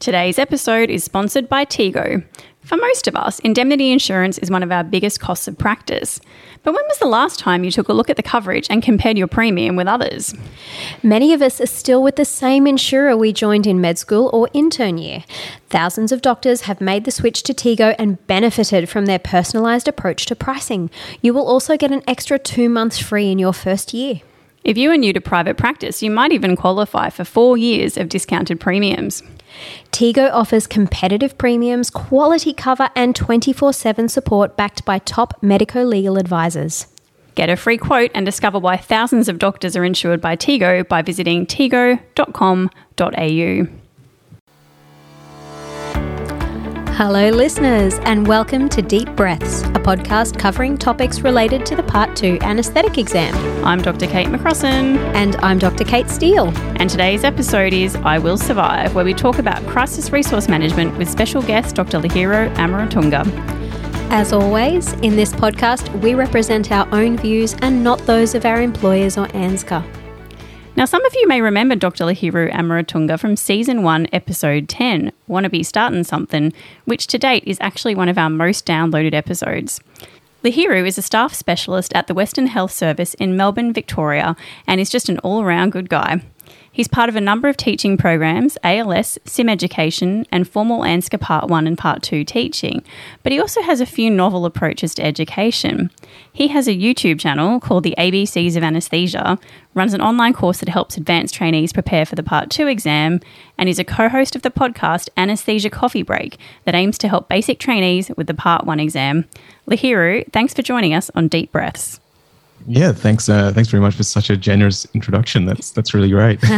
Today's episode is sponsored by Tego. For most of us, indemnity insurance is one of our biggest costs of practice. But when was the last time you took a look at the coverage and compared your premium with others? Many of us are still with the same insurer we joined in med school or intern year. Thousands of doctors have made the switch to Tego and benefited from their personalised approach to pricing. You will also get an extra two months free in your first year. If you are new to private practice, you might even qualify for four years of discounted premiums. Tego offers competitive premiums, quality cover, and 24 7 support backed by top medico legal advisors. Get a free quote and discover why thousands of doctors are insured by Tego by visiting tego.com.au. Hello, listeners, and welcome to Deep Breaths, a podcast covering topics related to the Part 2 anaesthetic exam. I'm Dr. Kate McCrossan. And I'm Dr. Kate Steele. And today's episode is I Will Survive, where we talk about crisis resource management with special guest Dr. Lahiru Amaratunge. As always, in this podcast, we represent our own views and not those of our employers or ANZCA. Now, some of you may remember Dr. Lahiru Amaratunge from season one, episode 10, Wanna Be Startin' Something, which to date is actually one of our most downloaded episodes. Lahiru is a staff specialist at the Western Health Service in Melbourne, Victoria, and is just an all around good guy. He's part of a number of teaching programs, ALS, SIM Education, and formal ANZCA Part 1 and Part 2 teaching, but he also has a few novel approaches to education. He has a YouTube channel called The ABCs of Anesthesia, runs an online course that helps advanced trainees prepare for the Part 2 exam, and is a co host of the podcast Anesthesia Coffee Break that aims to help basic trainees with the Part 1 exam. Lahiru, thanks for joining us on Deep Breaths. Yeah, thanks. Uh, thanks very much for such a generous introduction. That's that's really great.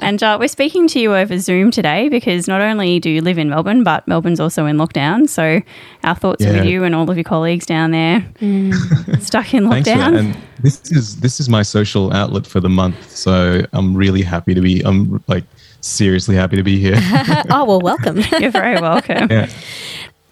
and uh, we're speaking to you over Zoom today because not only do you live in Melbourne, but Melbourne's also in lockdown. So our thoughts yeah. are with you and all of your colleagues down there mm. stuck in lockdown. and this is this is my social outlet for the month. So I'm really happy to be. I'm like seriously happy to be here. oh well, welcome. You're very welcome. Yeah.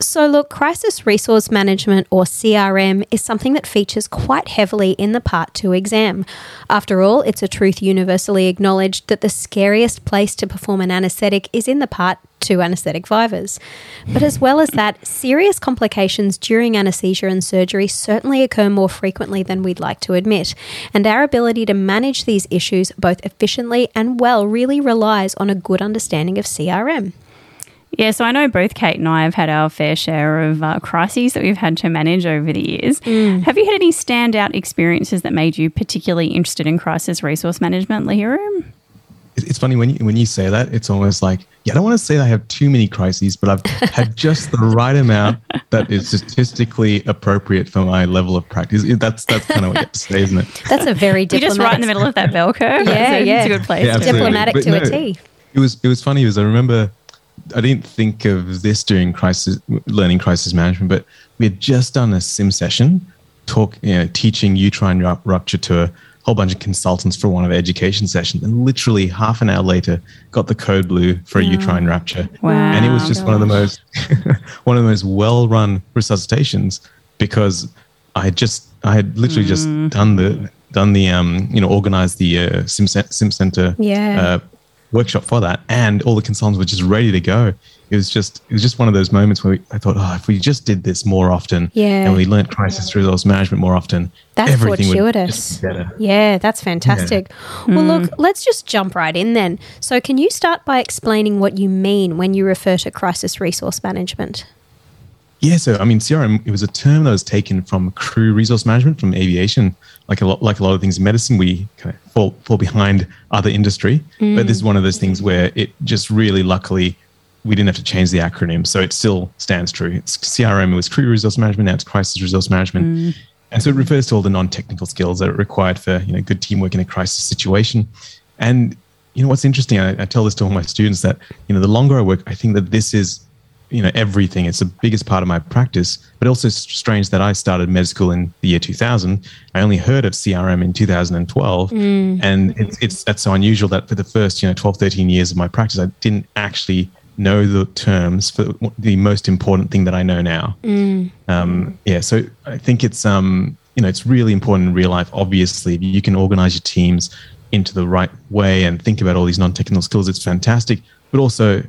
So, look, crisis resource management or CRM is something that features quite heavily in the Part 2 exam. After all, it's a truth universally acknowledged that the scariest place to perform an anaesthetic is in the Part 2 anaesthetic vivas. But as well as that, serious complications during anaesthesia and surgery certainly occur more frequently than we'd like to admit. And our ability to manage these issues both efficiently and well really relies on a good understanding of CRM. Yeah, so I know both Kate and I have had our fair share of uh, crises that we've had to manage over the years. Mm. Have you had any standout experiences that made you particularly interested in crisis resource management, Lahiru? It's funny when you, when you say that, it's almost like, yeah, I don't want to say that I have too many crises, but I've had just the right amount that is statistically appropriate for my level of practice. That's that's kind of what you have to say, isn't it? That's a very diplomatic. You're just right in the middle of that bell curve. yeah, yeah. It's a good place. Yeah, diplomatic but to no, a T. It was it was funny because I remember I didn't think of this during crisis learning crisis management, but we had just done a sim session, talk, you know, teaching uterine rupture to a whole bunch of consultants for one of our education sessions, and literally half an hour later, got the code blue for a uterine rupture, wow, and it was just gosh. one of the most one of the most well run resuscitations because I had just I had literally mm. just done the done the um you know organized the uh, sim sim center yeah. Uh, workshop for that, and all the consultants were just ready to go. It was just it was just one of those moments where we, I thought, oh, if we just did this more often, yeah, and we learned crisis resource management more often, that's everything fortuitous. Would better. Yeah, that's fantastic. Yeah. Well, mm. look, let's just jump right in then. So, can you start by explaining what you mean when you refer to crisis resource management? Yeah, so I mean, CRM it was a term that was taken from crew resource management from aviation. Like a lot, like a lot of things in medicine, we kind of fall fall behind other industry. Mm. But this is one of those things where it just really, luckily, we didn't have to change the acronym, so it still stands true. It's CRM it was crew resource management, now it's crisis resource management, mm. and so it refers to all the non-technical skills that are required for you know good teamwork in a crisis situation. And you know what's interesting, I, I tell this to all my students that you know the longer I work, I think that this is you know everything. It's the biggest part of my practice. But also strange that I started med school in the year 2000. I only heard of CRM in 2012, mm. and it's it's that's so unusual that for the first you know 12, 13 years of my practice, I didn't actually know the terms for the most important thing that I know now. Mm. Um, yeah, so I think it's um you know it's really important in real life. Obviously, you can organize your teams into the right way and think about all these non-technical skills. It's fantastic, but also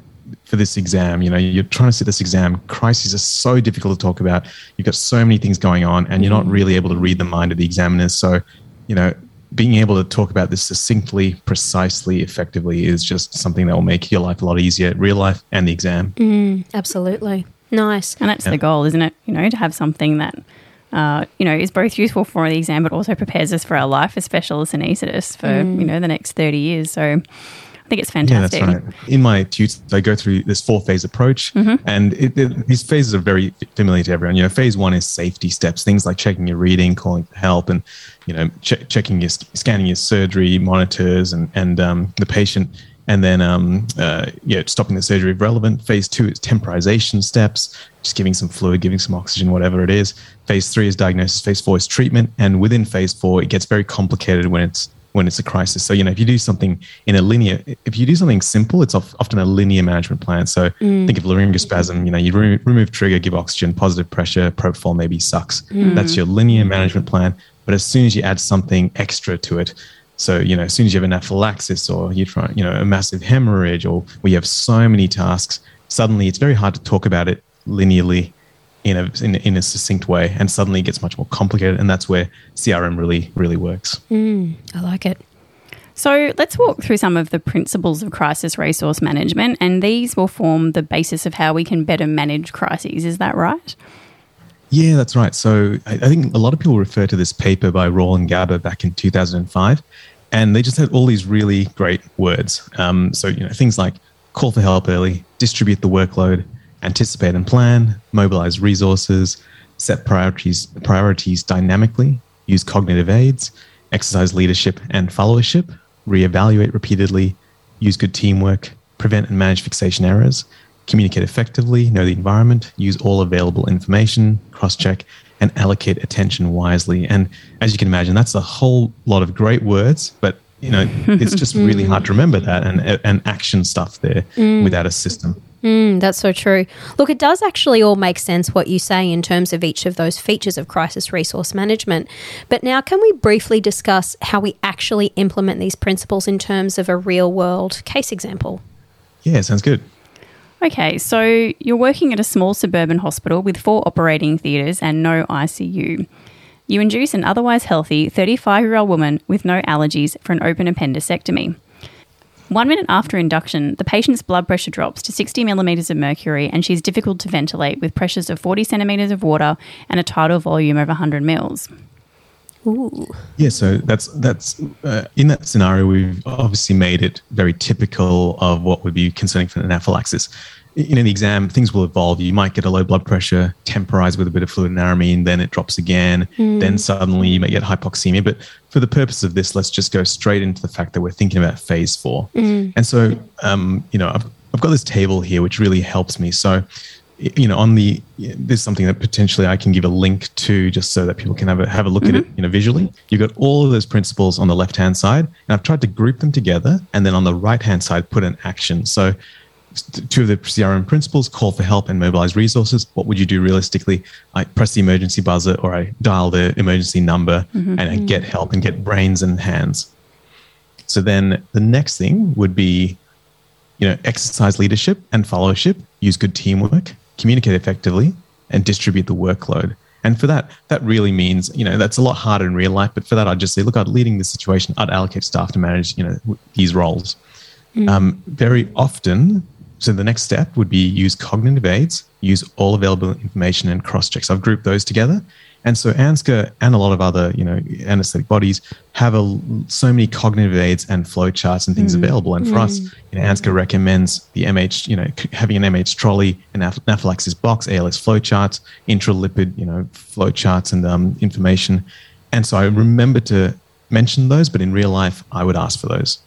for this exam. You know, you're trying to sit this exam. Crises are so difficult to talk about. You've got so many things going on, and you're not mm. really able to read the mind of the examiners. So, you know, being able to talk about this succinctly, precisely, effectively is just something that will make your life a lot easier, real life and the exam. Mm, absolutely. Nice. And that's yeah. the goal, isn't it? You know, to have something that, uh, you know, is both useful for the exam, but also prepares us for our life as specialist anaesthetists for, mm. you know, the next 30 years. So I think it's fantastic. Yeah, that's right. In my tutors, I go through this four phase approach, mm-hmm. and it, it, these phases are very familiar to everyone. You know, phase one is safety steps, things like checking your reading, calling for help, and you know, ch- checking your scanning your surgery monitors and and um, the patient, and then um, uh, yeah, stopping the surgery if relevant. Phase two is temporization steps, just giving some fluid, giving some oxygen, whatever it is. Phase three is diagnosis. Phase four is treatment, and within phase four, it gets very complicated when it's when it's a crisis. So, you know, if you do something in a linear, if you do something simple, it's often a linear management plan. So mm. think of laryngospasm, you know, you re- remove trigger, give oxygen, positive pressure, propofol maybe sucks. Mm. That's your linear management plan. But as soon as you add something extra to it, so, you know, as soon as you have anaphylaxis or you try, you know, a massive hemorrhage or we have so many tasks, suddenly it's very hard to talk about it linearly in a, in, in a succinct way and suddenly it gets much more complicated and that's where crm really really works. Mm, i like it. So let's walk through some of the principles of crisis resource management and these will form the basis of how we can better manage crises. Is that right? Yeah that's right. So i, I think a lot of people refer to this paper by Rall and Gaba back in 2005 and they just had all these really great words. Um, so you know things like call for help early distribute the workload anticipate and plan, mobilize resources, set priorities, priorities dynamically, use cognitive aids, exercise leadership and followership, reevaluate repeatedly, use good teamwork, prevent and manage fixation errors, communicate effectively, know the environment, use all available information, cross check, and allocate attention wisely. And as you can imagine, that's a whole lot of great words, but you know, it's just really hard to remember that and, and action stuff there mm. without a system. Mm, that's so true. Look, it does actually all make sense what you say in terms of each of those features of crisis resource management. But now, can we briefly discuss how we actually implement these principles in terms of a real world case example? Yeah, sounds good. Okay, so you're working at a small suburban hospital with four operating theatres and no ICU. You induce an otherwise healthy 35 year old woman with no allergies for an open appendectomy. One minute after induction, the patient's blood pressure drops to 60 millimetres of mercury and she's difficult to ventilate with pressures of 40 centimetres of water and a tidal volume of 100 mils. Ooh. Yeah, so that's that's uh, in that scenario. We've obviously made it very typical of what would be concerning for anaphylaxis in an exam, things will evolve. You might get a low blood pressure, temporize with a bit of fluid and aramine, then it drops again. Mm. Then suddenly you may get hypoxemia. But for the purpose of this, let's just go straight into the fact that we're thinking about phase four. Mm. And so, um, you know, I've, I've got this table here which really helps me. So, you know, on the there's something that potentially I can give a link to just so that people can have a have a look mm-hmm. at it, you know, visually. You've got all of those principles on the left hand side, and I've tried to group them together, and then on the right hand side put an action. So two of the CRM principles call for help and mobilize resources. What would you do realistically? I press the emergency buzzer or I dial the emergency number mm-hmm. and I get help and get brains and hands. So then the next thing would be, you know, exercise leadership and followership, use good teamwork, communicate effectively, and distribute the workload. And for that, that really means, you know, that's a lot harder in real life. But for that, I'd just say, look, I'm leading the situation, I'd allocate staff to manage, you know, these roles. Mm. Um, very often, so the next step would be use cognitive aids, use all available information and cross checks. I've grouped those together. And so ANZCA and a lot of other, you know, anesthetic bodies have a, so many cognitive aids and flow charts and things mm. available. And for mm. us, you know, ANZCA recommends the MH, you know, having an MH trolley, an anaphylaxis box, ALS flow charts, intralipid, you know, flow charts and um, information. And so I remember to mention those, but in real life, I would ask for those.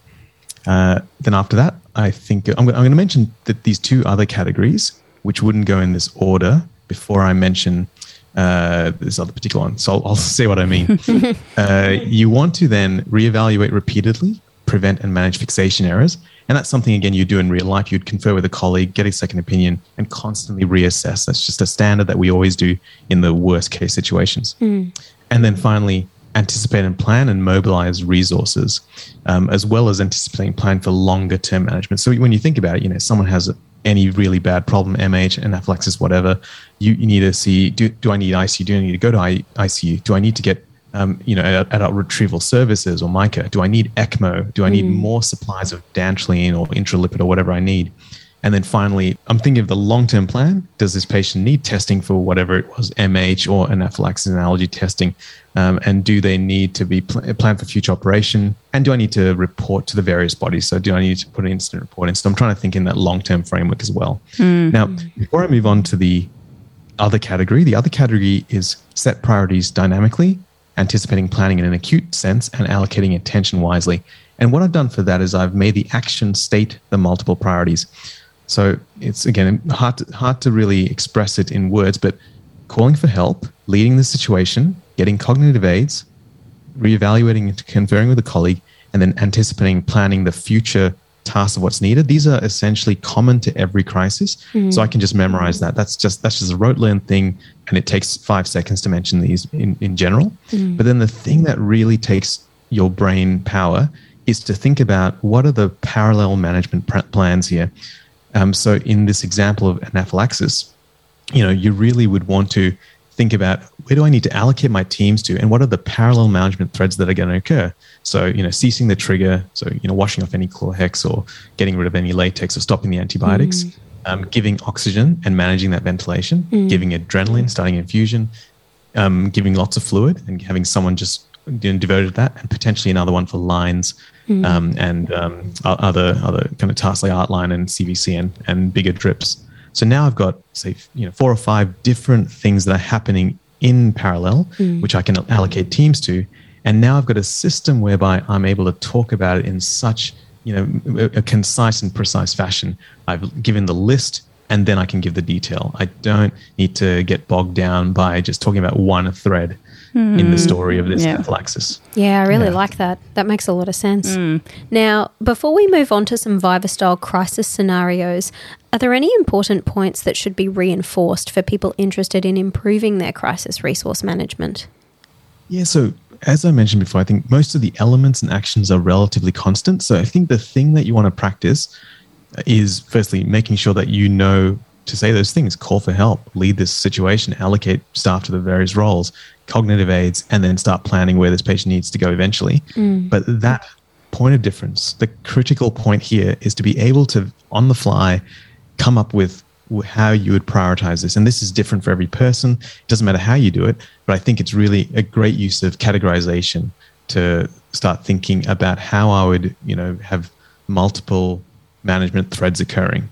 Uh, then after that, I think I'm, I'm going to mention that these two other categories, which wouldn't go in this order, before I mention uh, this other particular one. So I'll, I'll say what I mean. uh, you want to then reevaluate repeatedly, prevent and manage fixation errors. And that's something, again, you do in real life. You'd confer with a colleague, get a second opinion, and constantly reassess. That's just a standard that we always do in the worst case situations. Mm. And then finally, anticipate and plan and mobilize resources, um, as well as anticipating plan for longer term management. So when you think about it, you know, someone has any really bad problem, MH, anaphylaxis, whatever, you, you need to see do, do I need ICU? Do I need to go to ICU? Do I need to get um, you know, adult retrieval services or MICA? Do I need ECMO? Do I need mm. more supplies of dantrolene or intralipid or whatever I need? And then finally, I'm thinking of the long term plan. Does this patient need testing for whatever it was, MH or anaphylaxis and allergy testing? Um, and do they need to be pl- planned for future operation? And do I need to report to the various bodies? So, do I need to put an incident report in? So, I'm trying to think in that long term framework as well. Mm-hmm. Now, before I move on to the other category, the other category is set priorities dynamically, anticipating planning in an acute sense, and allocating attention wisely. And what I've done for that is I've made the action state the multiple priorities. So it's again hard to, hard to really express it in words, but calling for help, leading the situation, getting cognitive aids, reevaluating and conferring with a colleague, and then anticipating, planning the future tasks of what's needed. These are essentially common to every crisis. Mm-hmm. So I can just memorize that. That's just that's just a rote learned thing, and it takes five seconds to mention these in, in general. Mm-hmm. But then the thing that really takes your brain power is to think about what are the parallel management pr- plans here. Um, so in this example of anaphylaxis, you know, you really would want to think about where do I need to allocate my teams to, and what are the parallel management threads that are going to occur. So you know, ceasing the trigger, so you know, washing off any chlorhex or getting rid of any latex or stopping the antibiotics, mm. um, giving oxygen and managing that ventilation, mm. giving adrenaline, starting infusion, um, giving lots of fluid, and having someone just devoted to that, and potentially another one for lines mm. um, and um, other other kind of tasks like Artline and CVC and, and bigger drips. So now I've got say you know four or five different things that are happening in parallel, mm. which I can allocate teams to, and now I've got a system whereby I'm able to talk about it in such you know a, a concise and precise fashion. I've given the list and then I can give the detail. I don't need to get bogged down by just talking about one thread mm. in the story of this yeah. anaphylaxis. Yeah, I really yeah. like that. That makes a lot of sense. Mm. Now, before we move on to some Viva style crisis scenarios, are there any important points that should be reinforced for people interested in improving their crisis resource management? Yeah, so as I mentioned before, I think most of the elements and actions are relatively constant. So I think the thing that you want to practice is firstly making sure that you know to say those things call for help lead this situation allocate staff to the various roles cognitive aids and then start planning where this patient needs to go eventually. Mm. but that point of difference the critical point here is to be able to on the fly come up with how you would prioritize this. And this is different for every person. It doesn't matter how you do it but i think it's really a great use of categorization to start thinking about how i would you know have multiple management threads occurring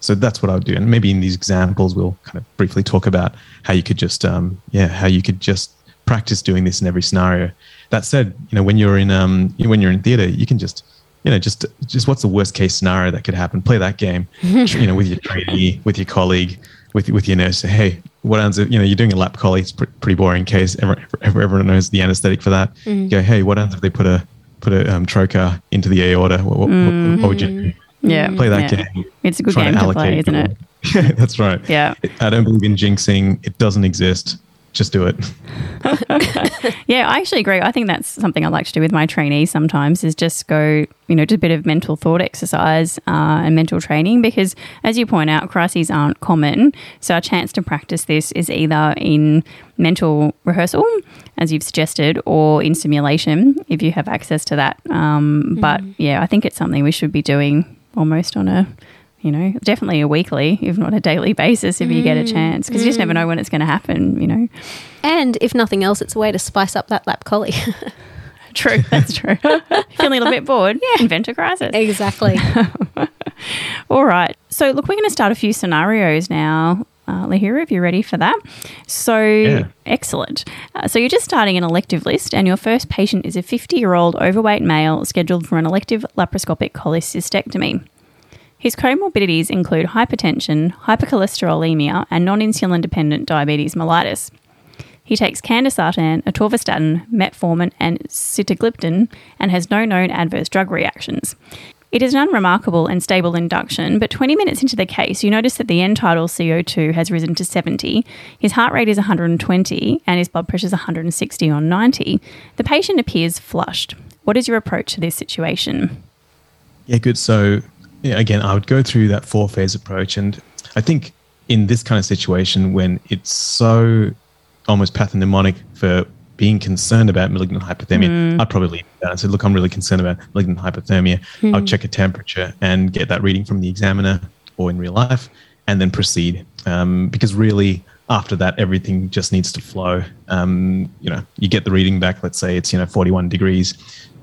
so that's what I would do. And maybe in these examples, we'll kind of briefly talk about how you could just, um, yeah, how you could just practice doing this in every scenario. That said, you know, when you're in, um, when you're in theater, you can just, you know, just, just what's the worst case scenario that could happen? Play that game, you know, with your trainee, with your colleague, with with your nurse. Say, hey, what happens if you know you're doing a lap chole? It's a pretty boring case. Everyone, everyone knows the anesthetic for that. Mm. Go, hey, what happens if they put a put a um, trocar into the aorta? What, what, mm-hmm. what, what would you do? Yeah. Play that yeah. game. It's a good game to, to play, isn't it? That's right. Yeah. I don't believe in jinxing. It doesn't exist. Just do it. yeah, I actually agree. I think that's something I like to do with my trainees sometimes is just go, you know, just a bit of mental thought exercise uh, and mental training because, as you point out, crises aren't common. So, a chance to practice this is either in mental rehearsal, as you've suggested, or in simulation if you have access to that. Um, mm. But yeah, I think it's something we should be doing almost on a you know, definitely a weekly, if not a daily basis, if mm, you get a mm, chance, because mm. you just never mm. know when it's going to happen, you know. And if nothing else, it's a way to spice up that lap chole. true, that's true. Feeling a little bit bored, yeah. invent a crisis. Exactly. All right. So, look, we're going to start a few scenarios now. Uh, Lahiru, if you're ready for that. So, yeah. excellent. Uh, so, you're just starting an elective list, and your first patient is a 50 year old overweight male scheduled for an elective laparoscopic cholecystectomy. His comorbidities include hypertension, hypercholesterolemia, and non insulin dependent diabetes mellitus. He takes candesartan, atorvastatin, metformin, and sitagliptin and has no known adverse drug reactions. It is an unremarkable and stable induction, but 20 minutes into the case, you notice that the end tidal CO2 has risen to 70, his heart rate is 120, and his blood pressure is 160 on 90. The patient appears flushed. What is your approach to this situation? Yeah, good. So again, I would go through that four phase approach. And I think in this kind of situation, when it's so almost pathognomonic for being concerned about malignant hyperthermia, mm. I'd probably leave that and say, look, I'm really concerned about malignant hyperthermia. Mm. I'll check a temperature and get that reading from the examiner or in real life and then proceed. Um, because really, after that, everything just needs to flow. Um, you know, you get the reading back. Let's say it's you know 41 degrees,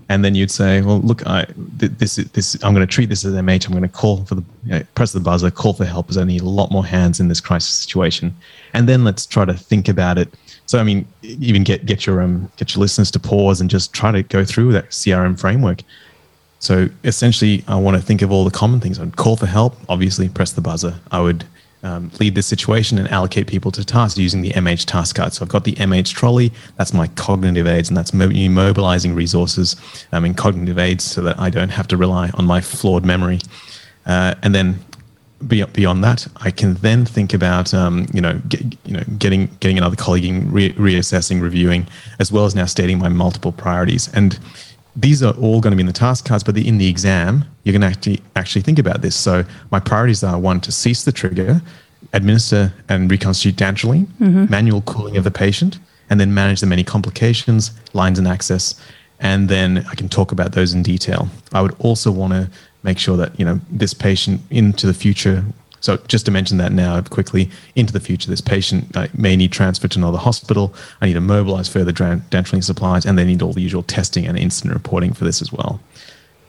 and then you'd say, well, look, I this this I'm going to treat this as MH. I'm going to call for the you know, press the buzzer, call for help, because I need a lot more hands in this crisis situation, and then let's try to think about it. So I mean, even get get your um get your listeners to pause and just try to go through that CRM framework. So essentially, I want to think of all the common things. I'd call for help, obviously, press the buzzer. I would um, lead this situation and allocate people to tasks using the MH task card. So I've got the MH trolley, that's my cognitive aids, and that's mo- mobilizing resources um, in cognitive aids so that I don't have to rely on my flawed memory. Uh, and then beyond that, I can then think about um, you know get, you know getting getting another colleague, re- reassessing, reviewing, as well as now stating my multiple priorities. And these are all going to be in the task cards, but in the exam, you're going to actually actually think about this. So my priorities are one to cease the trigger, administer and reconstitute dantrolene, mm-hmm. manual cooling of the patient, and then manage the many complications, lines and access, and then I can talk about those in detail. I would also want to make sure that you know this patient into the future so just to mention that now quickly, into the future, this patient uh, may need transfer to another hospital. I need to mobilize further dantrolene supplies, and they need all the usual testing and incident reporting for this as well.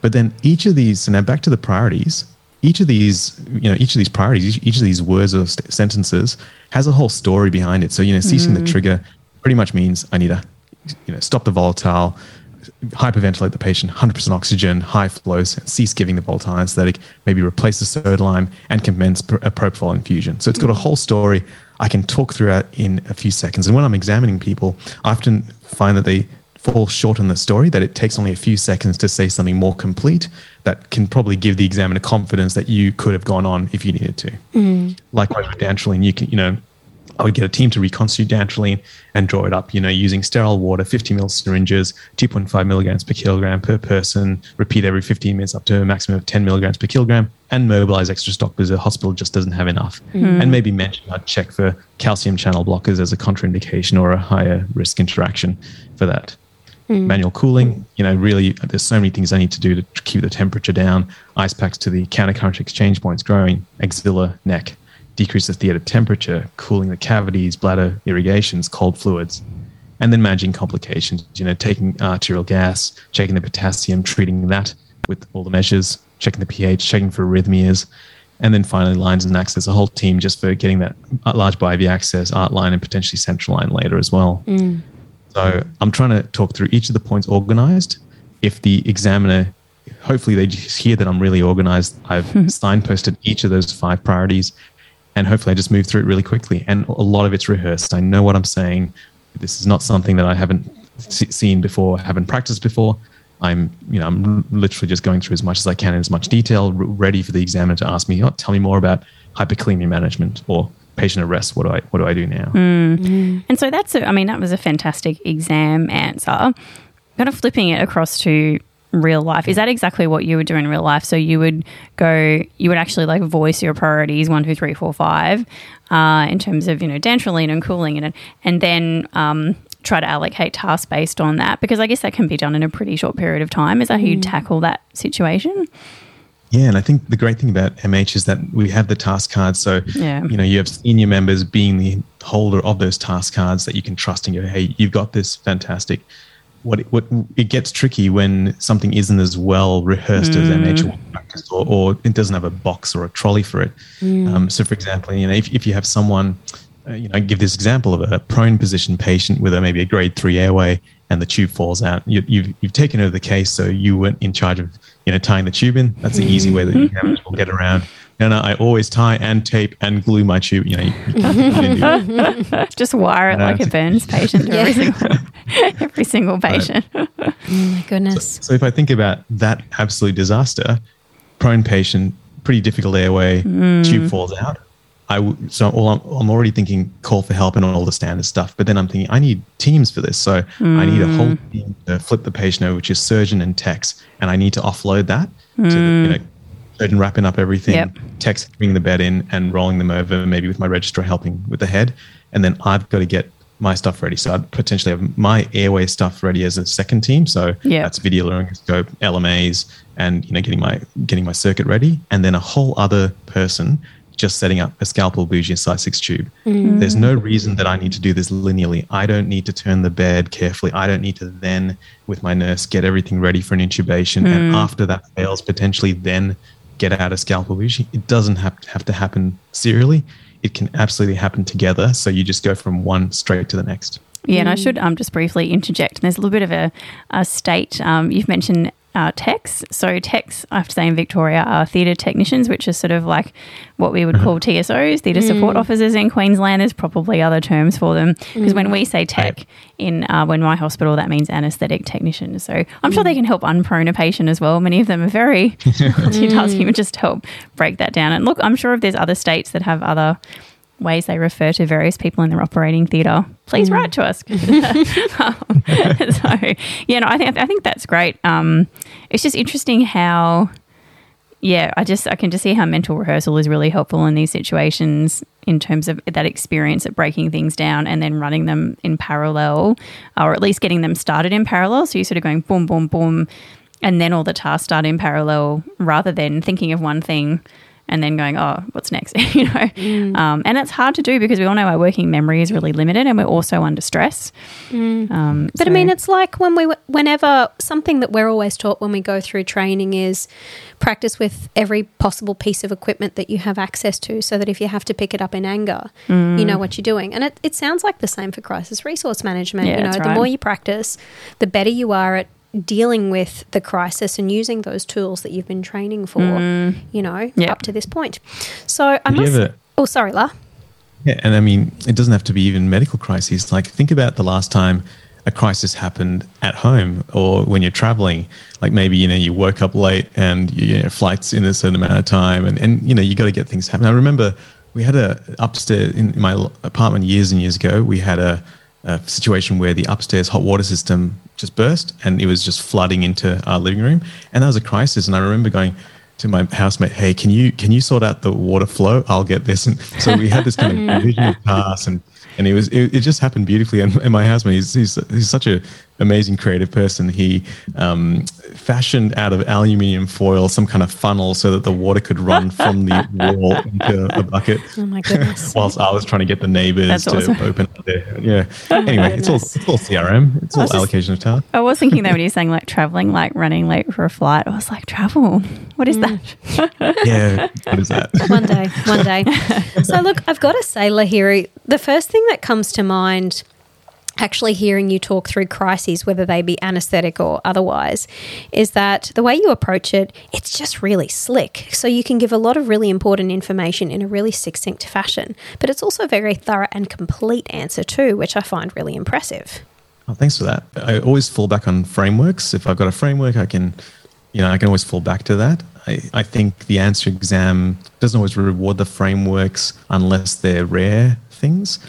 But then each of these, so now back to the priorities. Each of these, you know, each of these priorities, each, each of these words or st- sentences has a whole story behind it. So you know, ceasing mm. the trigger pretty much means I need to, you know, stop the volatile, hyperventilate the patient, 100% oxygen, high flows, cease giving the volatile anesthetic, maybe replace the soda lime, and commence a propofol infusion. So it's got a whole story I can talk through it in a few seconds. And when I'm examining people, I often find that they fall short on the story, that it takes only a few seconds to say something more complete that can probably give the examiner confidence that you could have gone on if you needed to. Mm. Likewise with dantrolene, you can, you know, I would get a team to reconstitute dantrolene and draw it up, you know, using sterile water, 50 ml syringes, 2.5 milligrams per kilogram per person, repeat every 15 minutes up to a maximum of 10 milligrams per kilogram, and mobilize extra stock because the hospital just doesn't have enough. Mm. And maybe mention I'd check for calcium channel blockers as a contraindication or a higher risk interaction for that. Mm. Manual cooling, you know, really, there's so many things I need to do to keep the temperature down. Ice packs to the countercurrent exchange points growing, axilla, neck decrease the theater temperature, cooling the cavities, bladder irrigations, cold fluids, and then managing complications. You know, taking arterial gas, checking the potassium, treating that with all the measures, checking the pH, checking for arrhythmias, and then finally lines and access. A whole team just for getting that large by IV access, art line, and potentially central line later as well. Mm. So I'm trying to talk through each of the points organized. If the examiner hopefully they just hear that I'm really organized. I've signposted each of those five priorities and hopefully I just move through it really quickly. And a lot of it's rehearsed. I know what I'm saying. This is not something that I haven't seen before, haven't practiced before. I'm, you know, I'm literally just going through as much as I can in as much detail, ready for the examiner to ask me, oh, tell me more about hyperkalemia management or patient arrest. What do I, what do I do now? Mm. Mm. And so that's, a, I mean, that was a fantastic exam answer. Kind of flipping it across to real life. Is that exactly what you would do in real life? So you would go, you would actually like voice your priorities one, two, three, four, five, uh, in terms of you know dantrolene and cooling and and then um, try to allocate tasks based on that because I guess that can be done in a pretty short period of time. Is that how you mm. tackle that situation? Yeah, and I think the great thing about MH is that we have the task cards. So, yeah. you know, you have senior members being the holder of those task cards that you can trust and go, hey, you've got this, fantastic what it, what it gets tricky when something isn't as well rehearsed mm. as MH practice, or, or, it doesn't have a box or a trolley for it. Mm. Um, so, for example, you know, if, if you have someone, uh, you know, give this example of a prone position patient with a, maybe a grade three airway, and the tube falls out, you, have you've, you've taken over the case, so you weren't in charge of you know tying the tube in. That's the easy way that you will get around no, no, I always tie and tape and glue my tube. You know, you, you just wire it like a burns patient yeah. every, single, every single patient. oh my goodness. So, so, if I think about that absolute disaster, prone patient, pretty difficult airway, mm. tube falls out. I w- so all I'm, I'm, already thinking call for help and all the standard stuff, but then I'm thinking I need teams for this. So mm. I need a whole team to flip the patient over, which is surgeon and techs, and I need to offload that mm. to you know surgeon wrapping up everything, Yep. bringing the bed in and rolling them over, maybe with my registrar helping with the head, and then I've got to get my stuff ready. So I'd potentially have my airway stuff ready as a second team. So Yep. that's video laryngoscope, LMAs, and you know getting my getting my circuit ready, and then a whole other person just setting up a scalpel bougie and size six tube. Mm. There's no reason that I need to do this linearly. I don't need to turn the bed carefully. I don't need to then, with my nurse, get everything ready for an intubation. And mm. after that fails, potentially then get out a scalpel bougie. It doesn't have to, have to happen serially. It can absolutely happen together. So you just go from one straight to the next. Yeah, and I should um, just briefly interject. There's a little bit of a, a state. Um, you've mentioned uh, techs. So, techs, I have to say, in Victoria are theatre technicians, which is sort of like what we would call TSOs, theatre support officers in Queensland. There's probably other terms for them. Because when we say tech in uh, when my hospital, that means anaesthetic technician. So, I'm sure they can help unprone a patient as well. Many of them are very multitasking, but just to help break that down. And look, I'm sure if there's other states that have other ways they refer to various people in their operating theatre, please write to us. Um, so yeah, no, I think I think that's great. Um, it's just interesting how, yeah, I just I can just see how mental rehearsal is really helpful in these situations in terms of that experience at breaking things down and then running them in parallel, or at least getting them started in parallel. So you're sort of going boom, boom, boom, and then all the tasks start in parallel rather than thinking of one thing and then going, oh, what's next? you know, um, and it's hard to do because we all know our working memory is really limited, and we're also under stress. Um, But I mean, it's like when we, whenever something that we're always taught when we go through training is practice with every possible piece of equipment that you have access to, so that if you have to pick it up in anger, you Mm. know what you're doing. And it, it sounds like the same for crisis resource management. Yeah, you know, the right. more you practice, the better you are at dealing with the crisis and using those tools that you've been training for. You know, Mm. Yep. up to this point. So I Have must. ever- oh, sorry, La. Yeah, and I mean, it doesn't have to be even medical crises. Like, think about the last time a crisis happened at home or when you're traveling. Like, maybe you know you woke up late and you know, flights in a certain amount of time, and and you know you got to get things happen. I remember we had a upstairs in my apartment years and years ago. We had a, a situation where the upstairs hot water system just burst and it was just flooding into our living room, and that was a crisis. And I remember going to my housemate, hey, can you can you sort out the water flow? I'll get this. And so we had this kind of vision of tasks, and and it was it, it just happened beautifully. And, and my housemate, he's, he's he's such a amazing creative person. He um, fashioned out of aluminium foil some kind of funnel so that the water could run from the wall into a bucket. Oh my goodness. Whilst I was trying to get the neighbors That's to awesome. open up their yeah. Oh anyway, it's all it's all CRM. It's all just- allocation of tasks. I was thinking that when you were saying like traveling, like running late for a flight, I was like, travel? What is that? Mm. Yeah, what is that? one day, one day. So, look, I've got to say, Lahiru, the first thing that comes to mind, actually hearing you talk through crises, whether they be anesthetic or otherwise, is that the way you approach it, it's just really slick. So, you can give a lot of really important information in a really succinct fashion, but it's also a very thorough and complete answer, too, which I find really impressive. Oh, thanks for that. I always fall back on frameworks. If I've got a framework, I can, you know, I can always fall back to that. I, I think the answer exam doesn't always reward the frameworks unless they're rare things.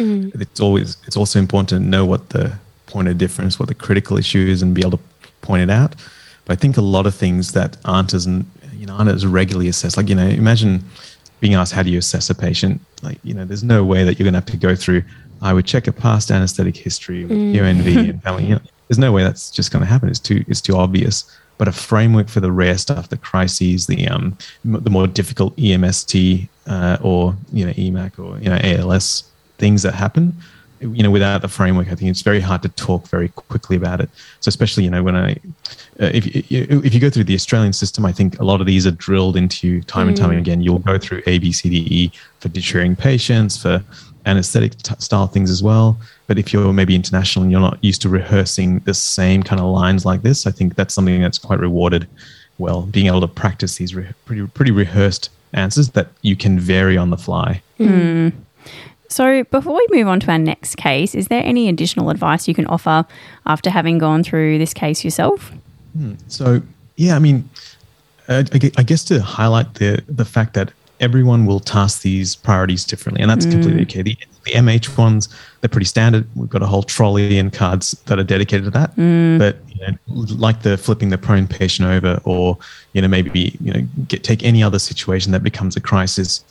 It's always it's also important to know what the point of difference, what the critical issue is, and be able to point it out. But I think a lot of things that aren't as you know aren't as regularly assessed. Like you know, imagine being asked how do you assess a patient. Like you know, there's no way that you're going to have to go through. I would check a past anesthetic history with UNV and family. You know, there's no way that's just going to happen. It's too it's too obvious. But a framework for the rare stuff, the crises, the um, the more difficult EMST uh, or you know EMAC or you know ALS things that happen, you know, without the framework, I think it's very hard to talk very quickly about it. So especially, you know, when I, uh, if you- if you go through the Australian system, I think a lot of these are drilled into you time and time again. You'll go through A, B, C, D, E for deterring patients, for anesthetic t- style things as well. But if you're maybe international and you're not used to rehearsing the same kind of lines like this, I think that's something that's quite rewarded. Well, being able to practice these re- pretty pretty rehearsed answers that you can vary on the fly. So, before we move on to our next case, is there any additional advice you can offer after having gone through this case yourself? Hmm. So yeah, I mean, I I guess to highlight the the fact that everyone will task these priorities differently, and that's hmm. completely okay. The, the MH ones they're pretty standard. We've got a whole trolley and cards that are dedicated to that. Hmm. But you know, like the flipping the prone patient over, or you know maybe you know get, take any other situation that becomes a crisis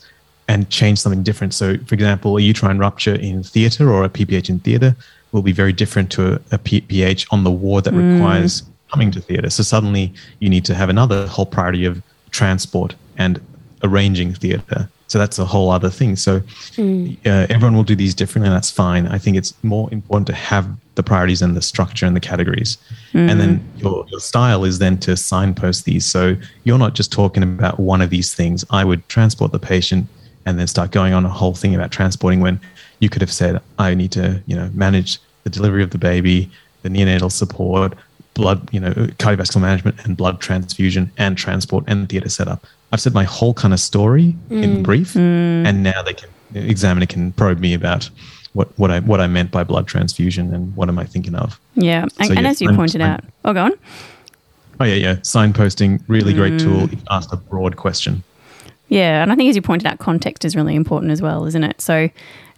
and change something different. So, for example, a uterine rupture in theatre or a PPH in theatre will be very different to a, a PPH on the ward that mm. requires coming to theatre. So suddenly you need to have another whole priority of transport and arranging theatre. So that's a whole other thing. So mm. uh, everyone will do these differently, and that's fine. I think it's more important to have the priorities and the structure and the categories. Mm. And then your, your style is then to signpost these. So you're not just talking about one of these things. I would transport the patient and then start going on a whole thing about transporting when you could have said, I need to, you know, manage the delivery of the baby, the neonatal support, blood, you know, cardiovascular management and blood transfusion and transport and theatre setup. I've said my whole kind of story mm. in brief, mm. and now they can examiner can probe me about what, what I what I meant by blood transfusion and what am I thinking of. Yeah, and, so, and as you pointed out, oh, go on. Oh yeah, yeah. Signposting, really mm. great tool. If asked a broad question. Yeah, and I think as you pointed out, context is really important as well, isn't it? So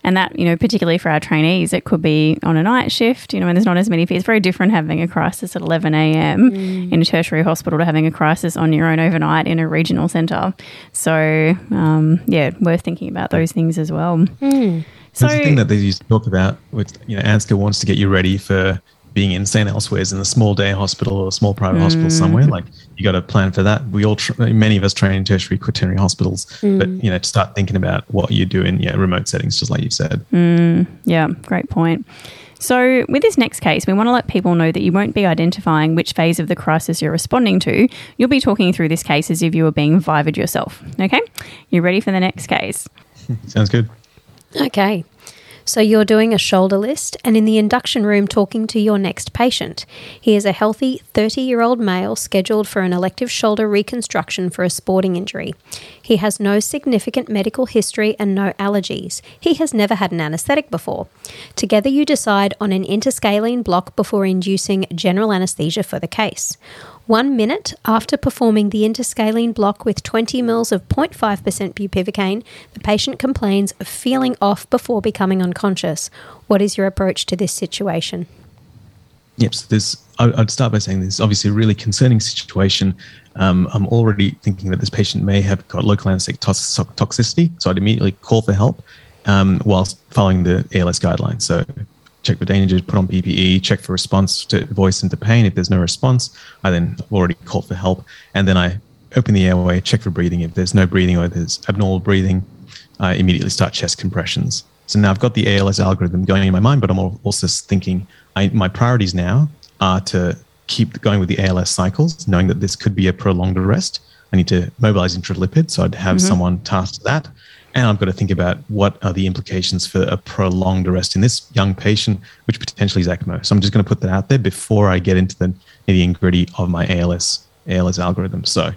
and that, you know, particularly for our trainees, it could be on a night shift, you know, and there's not as many. It's very different having a crisis at 11 a.m. Mm. in a tertiary hospital to having a crisis on your own overnight in a regional centre. So, um, yeah, worth thinking about those things as well. Mm. So, the thing that they used to talk about, with, you know, ANZCA wants to get you ready for being in St. Elsewhere's in a small day hospital or a small private mm. hospital somewhere. Like you got to plan for that. We all, tra- many of us train in tertiary quaternary hospitals, mm. but you know, to start thinking about what you do in yeah, remote settings, just like you said. Mm. Yeah, great point. So, with this next case, we want to let people know that you won't be identifying which phase of the crisis you're responding to. You'll be talking through this case as if you were being vivid yourself. Okay? You ready for the next case? Sounds good. Okay. So you're doing a shoulder list and in the induction room talking to your next patient. He is a healthy 30 year old male scheduled for an elective shoulder reconstruction for a sporting injury. He has no significant medical history and no allergies. He has never had an anaesthetic before. Together, you decide on an interscalene block before inducing general anaesthesia for the case. One minute after performing the interscalene block with 20 ml of 0.5% bupivacaine, the patient complains of feeling off before becoming unconscious. What is your approach to this situation? Yep, so this, I'd start by saying this is obviously a really concerning situation. Um, I'm already thinking that this patient may have got local anesthetic toxicity, so I'd immediately call for help um, whilst following the ALS guidelines. So check for danger, put on PPE, check for response to voice into pain. If there's no response, I then already call for help. And then I open the airway, check for breathing. If there's no breathing or there's abnormal breathing, I immediately start chest compressions. So now I've got the ALS algorithm going in my mind, but I'm also thinking I, my priorities now are to keep going with the ALS cycles, knowing that this could be a prolonged arrest. I need to mobilize intralipid, so I'd have mm-hmm. someone tasked that. And I've got to think about what are the implications for a prolonged arrest in this young patient, which potentially is ECMO. So I'm just going to put that out there before I get into the nitty and gritty of my ALS ALS algorithm. So,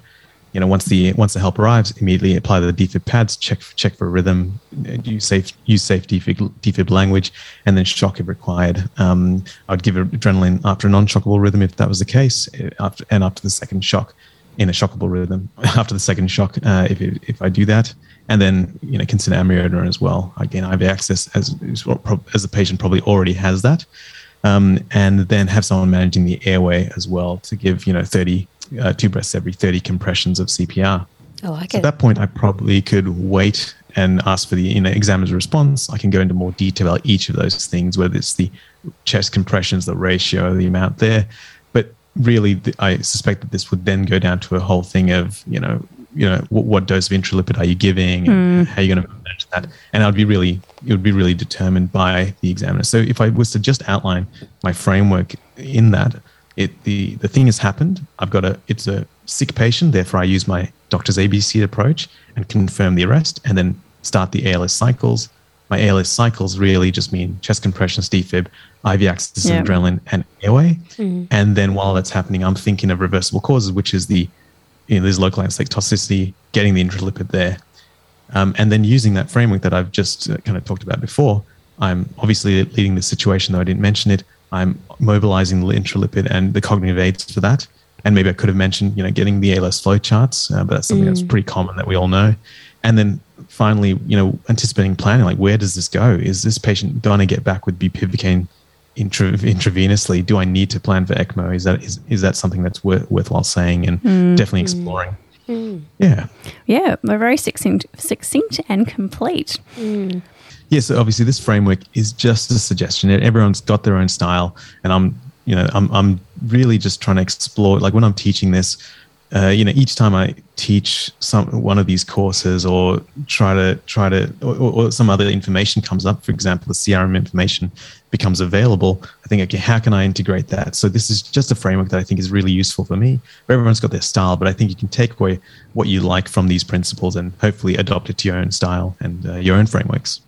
you know, once the once the help arrives, immediately apply the defib pads, check check for rhythm, use safe use safe defib, defib language, and then shock if required. Um, I'd give adrenaline after a non-shockable rhythm if that was the case, after, and after the second shock in a shockable rhythm after the second shock uh, if if I do that and then you know consider amiodarone as well. Again, IV access as as the patient probably already has that, um, and then have someone managing the airway as well to give you know thirty uh, two breaths every thirty compressions of CPR. I like so it. At that point, I probably could wait and ask for the you know examiner's response. I can go into more detail about each of those things, whether it's the chest compressions, the ratio, the amount there. But really, I suspect that this would then go down to a whole thing of you know you know what, what dose of intralipid are you giving and mm. how are you going to manage that and i'd be really it would be really determined by the examiner so if i was to just outline my framework in that it the the thing has happened i've got a it's a sick patient therefore i use my doctor's abc approach and confirm the arrest and then start the als cycles my als cycles really just mean chest compressions defib iv access yep. adrenaline and airway mm. and then while that's happening i'm thinking of reversible causes which is the you know, there's local anesthetic toxicity, getting the intralipid there. Um, and then using that framework that I've just uh, kind of talked about before, I'm obviously leading the situation, though I didn't mention it. I'm mobilizing the intralipid and the cognitive aids for that. And maybe I could have mentioned, you know, getting the ALS flow charts, uh, but that's something mm. that's pretty common that we all know. And then finally, you know, anticipating planning, like where does this go? Is this patient going to get back with bupivacaine intra- intravenously, do I need to plan for ECMO? Is that is, is that something that's worth, worthwhile saying and definitely exploring? Yeah. Yeah, we're very succinct, succinct and complete. Yeah, so obviously this framework is just a suggestion. Everyone's got their own style, and I'm, you know, I'm, I'm really just trying to explore. Like when I'm teaching this, uh, you know, each time I teach some one of these courses or try to try to or, or some other information comes up, for example, the CRM information becomes available. I think, okay, how can I integrate that? So this is just a framework that I think is really useful for me. Everyone's got their style, but I think you can take away what you like from these principles and hopefully adopt it to your own style and uh, your own frameworks.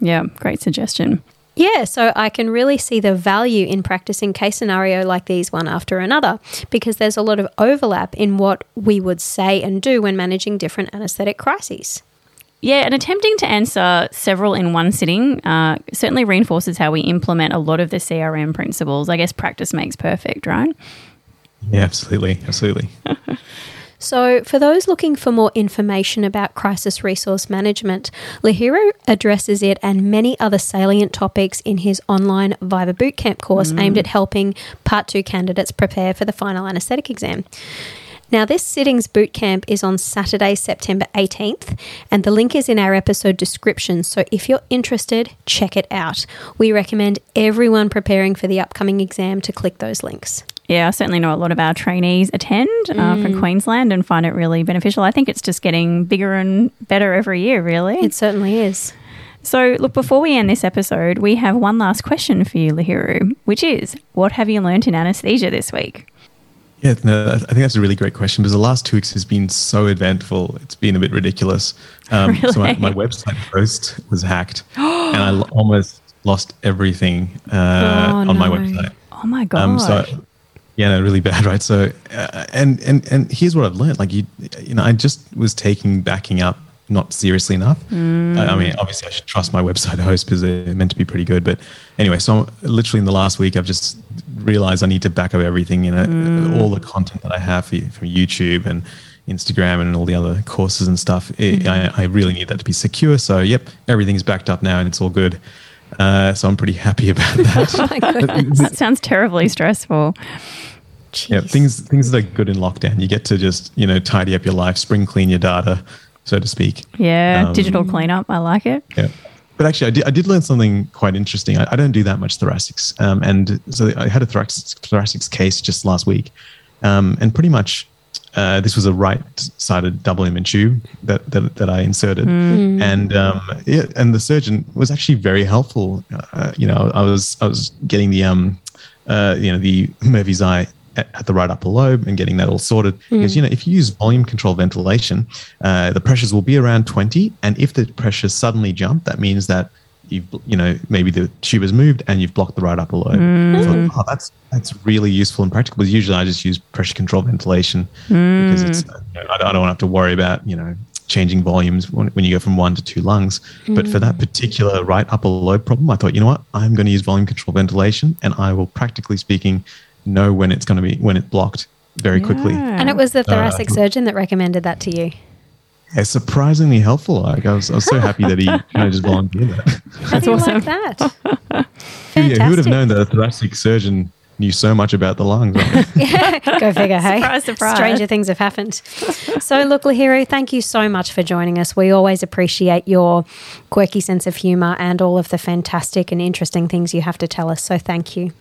Yeah, great suggestion. Yeah, so I can really see the value in practicing case scenario like these one after another because there's a lot of overlap in what we would say and do when managing different anesthetic crises. Yeah, and attempting to answer several in one sitting uh, certainly reinforces how we implement a lot of the CRM principles. I guess practice makes perfect, right? Yeah, absolutely, absolutely. So, for those looking for more information about crisis resource management, Lahiru addresses it and many other salient topics in his online Viva Bootcamp course mm. aimed at helping Part 2 candidates prepare for the final anaesthetic exam. Now, this sittings bootcamp is on Saturday, September 18th, and the link is in our episode description. So, if you're interested, check it out. We recommend everyone preparing for the upcoming exam to click those links. Yeah, I certainly know a lot of our trainees attend uh, from Queensland and find it really beneficial. I think it's just getting bigger and better every year, really. It certainly is. So, look, before we end this episode, we have one last question for you, Lahiru, which is what have you learnt in anesthesia this week? Yeah, no, I think that's a really great question because the last two weeks has been so eventful. It's been a bit ridiculous. Um, So my, Really? my website post was hacked, and I l- almost lost everything uh, Oh, on my website. Oh my God. Um, so yeah, no, really bad, right? So, uh, and and and here's what I've learned: like you, you know, I just was taking backing up not seriously enough. I, I mean, obviously, I should trust my website host because they're meant to be pretty good. But anyway, so literally in the last week, I've just realized I need to back up everything, you know, all the content that I have for, from YouTube and Instagram and all the other courses and stuff. It, I, I really need that to be secure. So, yep, everything's backed up now and it's all good. Uh, so I'm pretty happy about that. Oh that sounds terribly stressful. Yeah, things things that are good in lockdown. You get to just you know tidy up your life, spring clean your data, so to speak. Yeah, Um, digital cleanup. I like it. Yeah. But actually, I did, I did learn something quite interesting. I, I don't do that much thoracics, um, and so I had a thoracics, thoracics case just last week, um, and pretty much uh, this was a right-sided double lumen tube that, that that I inserted, and um, yeah, and the surgeon was actually very helpful. Uh, you know, I was I was getting the um, uh, you know, the Murphy's eye at, at the right upper lobe and getting that all sorted. Because, you know, if you use volume control ventilation, uh, the pressures will be around 20. And if the pressures suddenly jump, that means that you've, you know, maybe the tube has moved and you've blocked the right upper lobe. Thought, oh, that's, that's really useful and practical. Because usually I just use pressure control ventilation because it's, uh, you know, I, don't- want don't have to worry about, you know, changing volumes when, when you go from one to two lungs. But for that particular right upper lobe problem, I thought, you know what, I'm going to use volume control ventilation and I will practically speaking know when it's going to be, when it's blocked very quickly. And it was the thoracic Uh, surgeon that recommended that to you. It's surprisingly helpful. Like I was, I was so happy that he kind of just volunteered that. How That's awesome. like that? Who, yeah, who would have known that a thoracic surgeon knew so much about the lungs? Right? Go figure, hey? Surprise, surprise. Stranger things have happened. So, look, Lahiru, thank you so much for joining us. We always appreciate your quirky sense of humour and all of the fantastic and interesting things you have to tell us. So, thank you.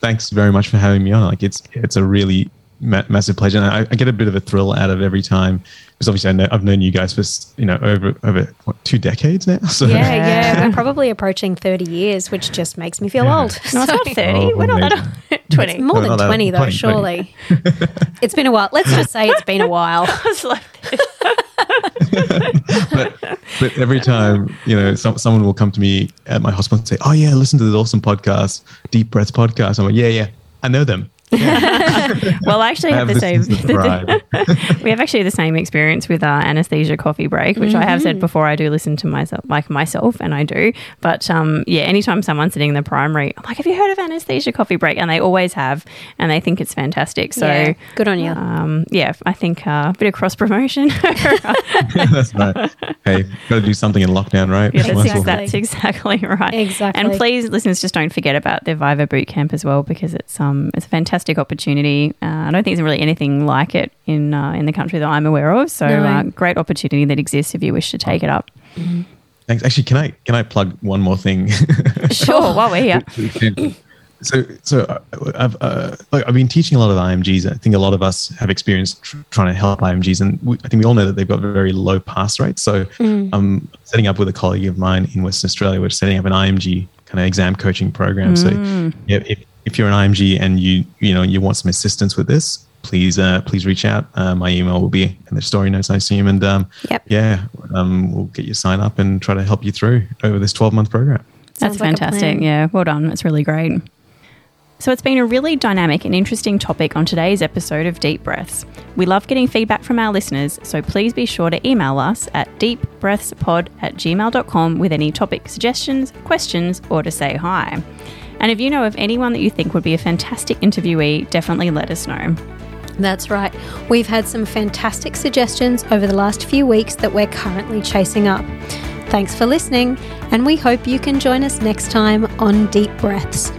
Thanks very much for having me on. Like it's, it's a really ma- massive pleasure. And I, I get a bit of a thrill out of every time because obviously I know, I've known you guys for, you know, over, over what, two decades now. So Yeah, yeah. We're probably approaching 30 years, which just makes me feel Yeah. old. No, it's not 30. Oh, We're not that old. 20. It's more No, than 20, though, 20, surely. it's been a while. Let's just say it's been a while. It's like- but, but every time, you know, some, someone will come to me at my hospital and say, "Oh yeah, listen to this awesome podcast, Deep Breath podcast." I'm like, "Yeah, yeah, I know them." well, I actually I have, have the this same. the we have actually the same experience with our anesthesia coffee break, which I have said before. I do listen to myself, like myself, and I do. But um, yeah, anytime someone's sitting in the primary, I'm like, "Have you heard of anesthesia coffee break?" And they always have, and they think it's fantastic. So. Yeah, good on you. Um, yeah, I think uh, a bit of cross promotion. That's right. Hey, got to do something in lockdown, right? Yeah, that's, Might as ex- well. that's exactly right. Exactly. And please, listeners, just don't forget about the Viva Boot Camp as well because it's um it's a fantastic opportunity. Uh, I don't think there's really anything like it in uh, in the country that I'm aware of. So No. uh, great opportunity that exists if you wish to take it up. Thanks. Actually, can I can I plug one more thing? Sure, while we're here. so so uh, I've uh, like I've been teaching a lot of IMGs. I think a lot of us have experience tr- trying to help IMGs, and we, I think we all know that they've got very low pass rates. So I'm setting up with a colleague of mine in Western Australia. We're setting up an IMG kind of exam coaching program. So yeah, if if you're an IMG and you you know you want some assistance with this. Please, uh, please reach out. Uh, my email will be in the story notes, I assume, and um, Yep. yeah, um, we'll get you sign up and try to help you through over this 12 month program. That's Sounds like fantastic. plan. yeah, well done. That's really great. So it's been a really dynamic and interesting topic on today's episode of Deep Breaths. We love getting feedback from our listeners, so please be sure to email us at deepbreathspod at gmail.com with any topic suggestions, questions, or to say hi. And if you know of anyone that you think would be a fantastic interviewee, definitely let us know. That's right. We've had some fantastic suggestions over the last few weeks that we're currently chasing up. Thanks for listening, and we hope you can join us next time on Deep Breaths.